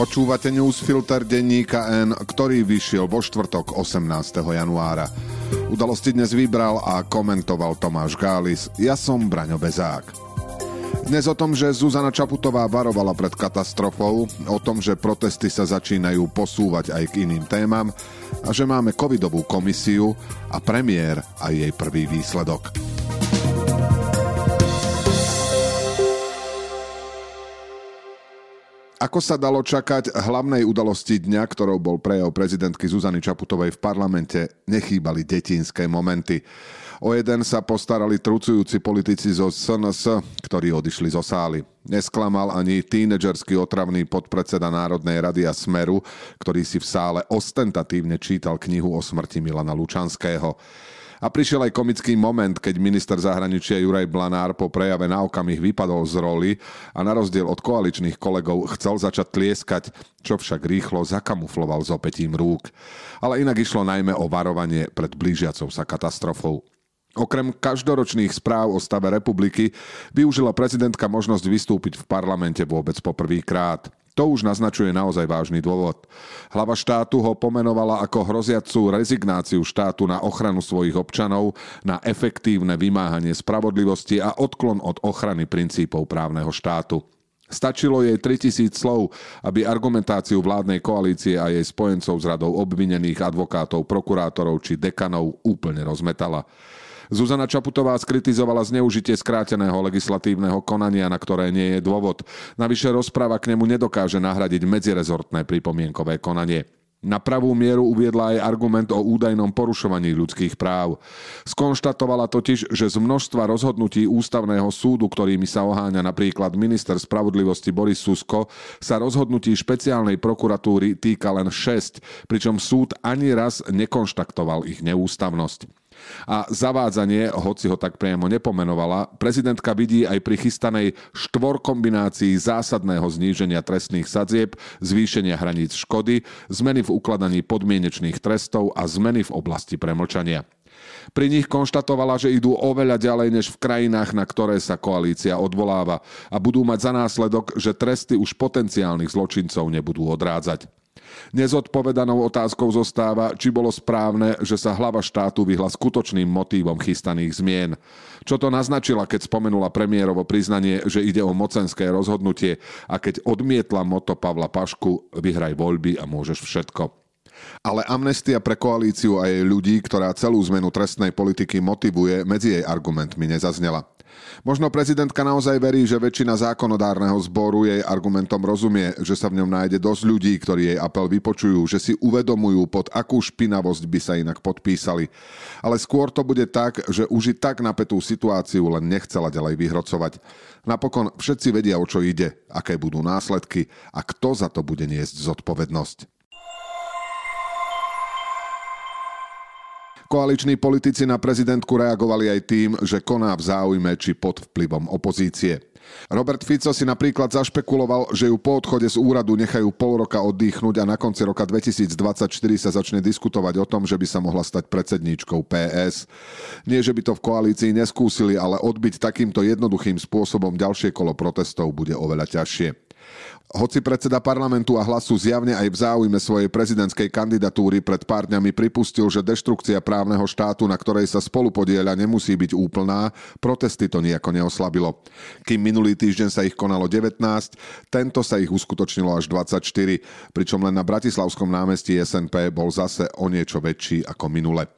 Počúvate newsfilter denníka N, ktorý vyšiel vo štvrtok 18. januára. Udalosti dnes vybral a komentoval Tomáš Gális. Ja som Braňo Bezák. Dnes o tom, že Zuzana Čaputová varovala pred katastrofou, o tom, že protesty sa začínajú posúvať aj k iným témam a že máme covidovú komisiu a premiér a jej prvý výsledok. Ako sa dalo čakať, hlavnej udalosti dňa, ktorou bol prejav prezidentky Zuzany Čaputovej v parlamente, nechýbali detinské momenty. O jeden sa postarali trucujúci politici zo SNS, ktorí odišli zo sály. Nesklamal ani tínedžerský otravný podpredseda Národnej rady a Smeru, ktorý si v sále ostentatívne čítal knihu o smrti Milana Lučanského. A prišiel aj komický moment, keď minister zahraničia Juraj Blanár po prejave na okamih vypadol z roli a na rozdiel od koaličných kolegov chcel začať tlieskať, čo však rýchlo zakamufloval s opätím rúk. Ale inak išlo najmä o varovanie pred blížiacou sa katastrofou. Okrem každoročných správ o stave republiky využila prezidentka možnosť vystúpiť v parlamente vôbec po prvýkrát. To už naznačuje naozaj vážny dôvod. Hlava štátu ho pomenovala ako hroziacu rezignáciu štátu na ochranu svojich občanov, na efektívne vymáhanie spravodlivosti a odklon od ochrany princípov právneho štátu. Stačilo jej 3000 slov, aby argumentáciu vládnej koalície a jej spojencov z radou obvinených advokátov, prokurátorov či dekanov úplne rozmetala. Zuzana Čaputová skritizovala zneužitie skráteného legislatívneho konania, na ktoré nie je dôvod. Navyše rozpráva k nemu nedokáže nahradiť medzirezortné pripomienkové konanie. Na pravú mieru uviedla aj argument o údajnom porušovaní ľudských práv. Skonštatovala totiž, že z množstva rozhodnutí ústavného súdu, ktorými sa oháňa napríklad minister spravodlivosti Boris Susko, sa rozhodnutí špeciálnej prokuratúry týka len 6, pričom súd ani raz nekonštaktoval ich neústavnosť a zavádzanie, hoci ho tak priamo nepomenovala, prezidentka vidí aj pri chystanej štvorkombinácii zásadného zníženia trestných sadzieb, zvýšenia hraníc škody, zmeny v ukladaní podmienečných trestov a zmeny v oblasti premlčania. Pri nich konštatovala, že idú oveľa ďalej než v krajinách, na ktoré sa koalícia odvoláva a budú mať za následok, že tresty už potenciálnych zločincov nebudú odrádzať. Nezodpovedanou otázkou zostáva, či bolo správne, že sa hlava štátu vyhla skutočným motívom chystaných zmien. Čo to naznačila, keď spomenula premiérovo priznanie, že ide o mocenské rozhodnutie a keď odmietla moto Pavla Pašku vyhraj voľby a môžeš všetko. Ale amnestia pre koalíciu a jej ľudí, ktorá celú zmenu trestnej politiky motivuje, medzi jej argumentmi nezaznela. Možno prezidentka naozaj verí, že väčšina zákonodárneho zboru jej argumentom rozumie, že sa v ňom nájde dosť ľudí, ktorí jej apel vypočujú, že si uvedomujú, pod akú špinavosť by sa inak podpísali. Ale skôr to bude tak, že už i tak napätú situáciu len nechcela ďalej vyhrocovať. Napokon všetci vedia, o čo ide, aké budú následky a kto za to bude niesť zodpovednosť. Koaliční politici na prezidentku reagovali aj tým, že koná v záujme či pod vplyvom opozície. Robert Fico si napríklad zašpekuloval, že ju po odchode z úradu nechajú pol roka oddychnúť a na konci roka 2024 sa začne diskutovať o tom, že by sa mohla stať predsedníčkou PS. Nie, že by to v koalícii neskúsili, ale odbiť takýmto jednoduchým spôsobom ďalšie kolo protestov bude oveľa ťažšie. Hoci predseda parlamentu a hlasu zjavne aj v záujme svojej prezidentskej kandidatúry pred pár dňami pripustil, že deštrukcia právneho štátu, na ktorej sa spolu podieľa, nemusí byť úplná, protesty to nejako neoslabilo. Kým minulý týždeň sa ich konalo 19, tento sa ich uskutočnilo až 24, pričom len na Bratislavskom námestí SNP bol zase o niečo väčší ako minule.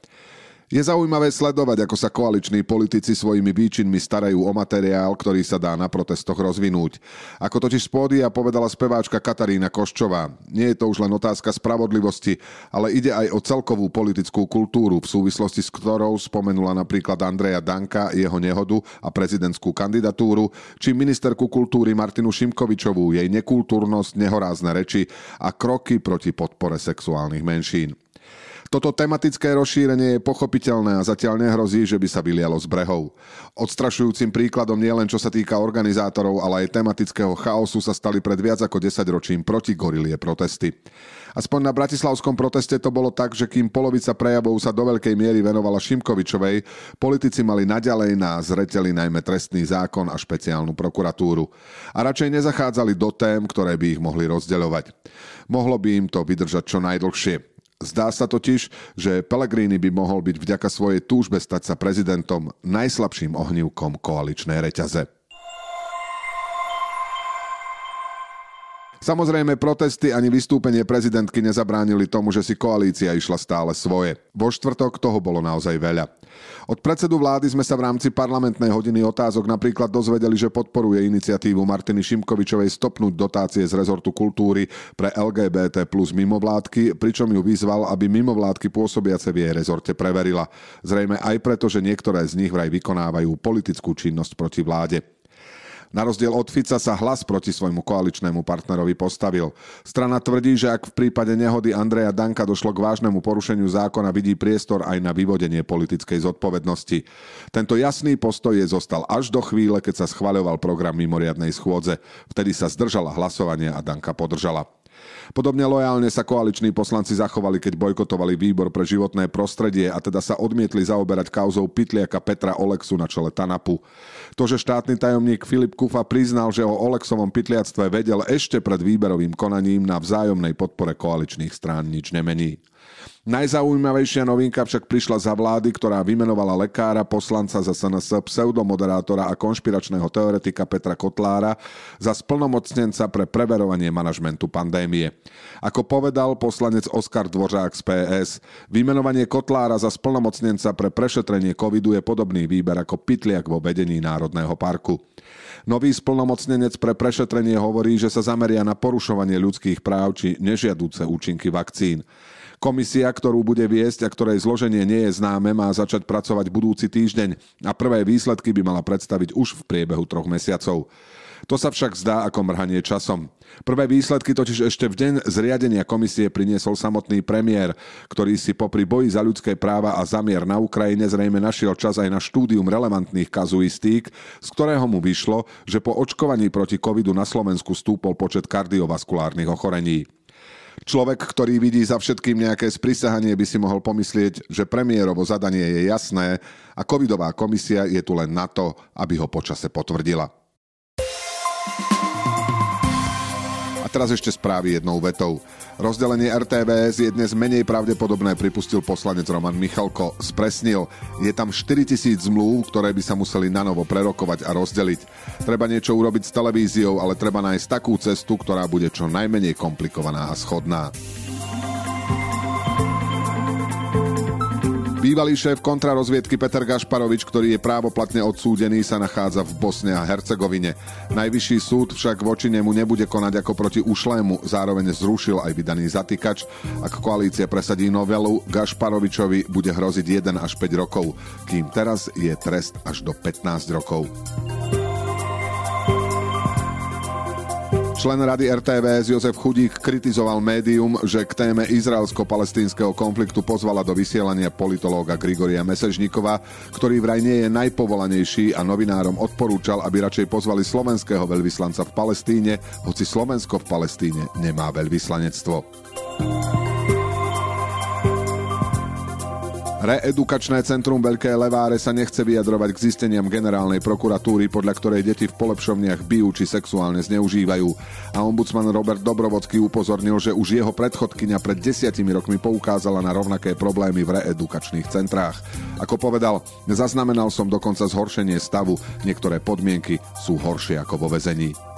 Je zaujímavé sledovať, ako sa koaliční politici svojimi výčinmi starajú o materiál, ktorý sa dá na protestoch rozvinúť. Ako totiž z pódia povedala speváčka Katarína Koščová, nie je to už len otázka spravodlivosti, ale ide aj o celkovú politickú kultúru, v súvislosti s ktorou spomenula napríklad Andreja Danka, jeho nehodu a prezidentskú kandidatúru, či ministerku kultúry Martinu Šimkovičovú, jej nekultúrnosť, nehorázne reči a kroky proti podpore sexuálnych menšín. Toto tematické rozšírenie je pochopiteľné a zatiaľ nehrozí, že by sa vylialo z brehov. Odstrašujúcim príkladom nielen čo sa týka organizátorov, ale aj tematického chaosu sa stali pred viac ako 10 ročím proti gorilie protesty. Aspoň na bratislavskom proteste to bolo tak, že kým polovica prejavov sa do veľkej miery venovala Šimkovičovej, politici mali naďalej na zreteli najmä trestný zákon a špeciálnu prokuratúru. A radšej nezachádzali do tém, ktoré by ich mohli rozdeľovať. Mohlo by im to vydržať čo najdlhšie. Zdá sa totiž, že Pellegrini by mohol byť vďaka svojej túžbe stať sa prezidentom najslabším ohnívkom koaličnej reťaze. Samozrejme, protesty ani vystúpenie prezidentky nezabránili tomu, že si koalícia išla stále svoje. Vo štvrtok toho bolo naozaj veľa. Od predsedu vlády sme sa v rámci parlamentnej hodiny otázok napríklad dozvedeli, že podporuje iniciatívu Martiny Šimkovičovej stopnúť dotácie z rezortu kultúry pre LGBT plus mimovládky, pričom ju vyzval, aby mimovládky pôsobiace v jej rezorte preverila. Zrejme aj preto, že niektoré z nich vraj vykonávajú politickú činnosť proti vláde. Na rozdiel od Fica sa hlas proti svojmu koaličnému partnerovi postavil. Strana tvrdí, že ak v prípade nehody Andreja Danka došlo k vážnemu porušeniu zákona, vidí priestor aj na vyvodenie politickej zodpovednosti. Tento jasný postoj je zostal až do chvíle, keď sa schvaľoval program mimoriadnej schôdze. Vtedy sa zdržala hlasovanie a Danka podržala. Podobne lojálne sa koaliční poslanci zachovali, keď bojkotovali výbor pre životné prostredie a teda sa odmietli zaoberať kauzou pytliaka Petra Olexu na čele TANAPu. To, že štátny tajomník Filip Kufa priznal, že o Olexovom pytliactve vedel ešte pred výberovým konaním na vzájomnej podpore koaličných strán nič nemení. Najzaujímavejšia novinka však prišla za vlády, ktorá vymenovala lekára, poslanca za SNS, pseudomoderátora a konšpiračného teoretika Petra Kotlára za splnomocnenca pre preverovanie manažmentu pandémie. Ako povedal poslanec Oskar Dvořák z PS, vymenovanie Kotlára za splnomocnenca pre prešetrenie covidu je podobný výber ako pytliak vo vedení Národného parku. Nový splnomocnenec pre prešetrenie hovorí, že sa zameria na porušovanie ľudských práv či nežiadúce účinky vakcín. Komisia, ktorú bude viesť a ktorej zloženie nie je známe, má začať pracovať budúci týždeň a prvé výsledky by mala predstaviť už v priebehu troch mesiacov. To sa však zdá ako mrhanie časom. Prvé výsledky totiž ešte v deň zriadenia komisie priniesol samotný premiér, ktorý si popri boji za ľudské práva a zamier na Ukrajine zrejme našiel čas aj na štúdium relevantných kazuistík, z ktorého mu vyšlo, že po očkovaní proti covidu na Slovensku stúpol počet kardiovaskulárnych ochorení. Človek, ktorý vidí za všetkým nejaké sprisahanie, by si mohol pomyslieť, že premiérovo zadanie je jasné a covidová komisia je tu len na to, aby ho počase potvrdila. Teraz ešte správy jednou vetou. Rozdelenie RTVS je dnes menej pravdepodobné, pripustil poslanec Roman Michalko. Spresnil, je tam 4000 zmluv, ktoré by sa museli na novo prerokovať a rozdeliť. Treba niečo urobiť s televíziou, ale treba nájsť takú cestu, ktorá bude čo najmenej komplikovaná a schodná. Bývalý šéf kontrarozviedky Peter Gašparovič, ktorý je právoplatne odsúdený, sa nachádza v Bosne a Hercegovine. Najvyšší súd však voči nemu nebude konať ako proti ušlému, zároveň zrušil aj vydaný zatýkač. Ak koalícia presadí novelu, Gašparovičovi bude hroziť 1 až 5 rokov, kým teraz je trest až do 15 rokov. Člen rady RTVS Jozef Chudík kritizoval médium, že k téme izraelsko-palestínskeho konfliktu pozvala do vysielania politológa Grigoria Mesežníkova, ktorý vraj nie je najpovolanejší a novinárom odporúčal, aby radšej pozvali slovenského veľvyslanca v Palestíne, hoci Slovensko v Palestíne nemá veľvyslanectvo. Reedukačné centrum Veľké Leváre sa nechce vyjadrovať k zisteniam generálnej prokuratúry, podľa ktorej deti v polepšovniach bijú či sexuálne zneužívajú. A ombudsman Robert Dobrovodský upozornil, že už jeho predchodkynia pred desiatimi rokmi poukázala na rovnaké problémy v reedukačných centrách. Ako povedal, zaznamenal som dokonca zhoršenie stavu, niektoré podmienky sú horšie ako vo vezení.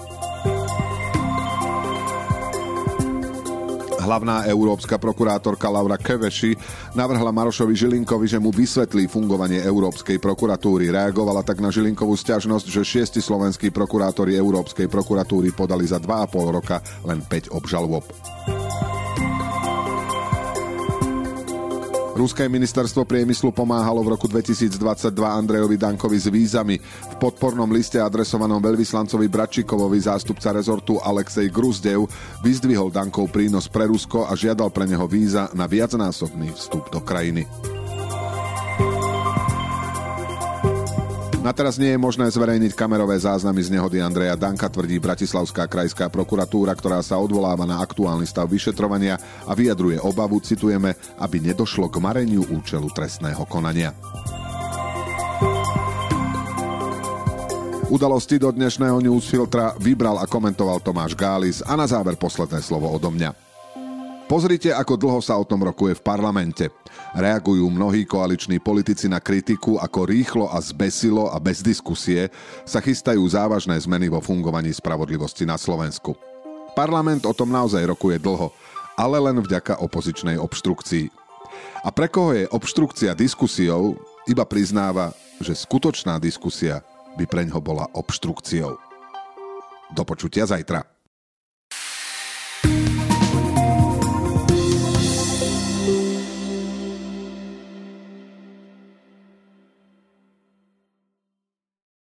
Hlavná európska prokurátorka Laura Keveši navrhla Marošovi Žilinkovi, že mu vysvetlí fungovanie Európskej prokuratúry. Reagovala tak na Žilinkovú stiažnosť, že šiesti slovenskí prokurátori Európskej prokuratúry podali za 2,5 roka len 5 obžalob. Ruské ministerstvo priemyslu pomáhalo v roku 2022 Andrejovi Dankovi s vízami. V podpornom liste adresovanom veľvyslancovi Bračikovovi zástupca rezortu Alexej Gruzdev vyzdvihol Dankov prínos pre Rusko a žiadal pre neho víza na viacnásobný vstup do krajiny. Na teraz nie je možné zverejniť kamerové záznamy z nehody Andreja Danka, tvrdí Bratislavská krajská prokuratúra, ktorá sa odvoláva na aktuálny stav vyšetrovania a vyjadruje obavu, citujeme, aby nedošlo k mareniu účelu trestného konania. Udalosti do dnešného newsfiltra vybral a komentoval Tomáš Gális a na záver posledné slovo odo mňa. Pozrite, ako dlho sa o tom rokuje v parlamente. Reagujú mnohí koaliční politici na kritiku, ako rýchlo a zbesilo a bez diskusie sa chystajú závažné zmeny vo fungovaní spravodlivosti na Slovensku. Parlament o tom naozaj rokuje dlho, ale len vďaka opozičnej obštrukcii. A pre koho je obštrukcia diskusiou, iba priznáva, že skutočná diskusia by preňho bola obštrukciou. Do počutia zajtra.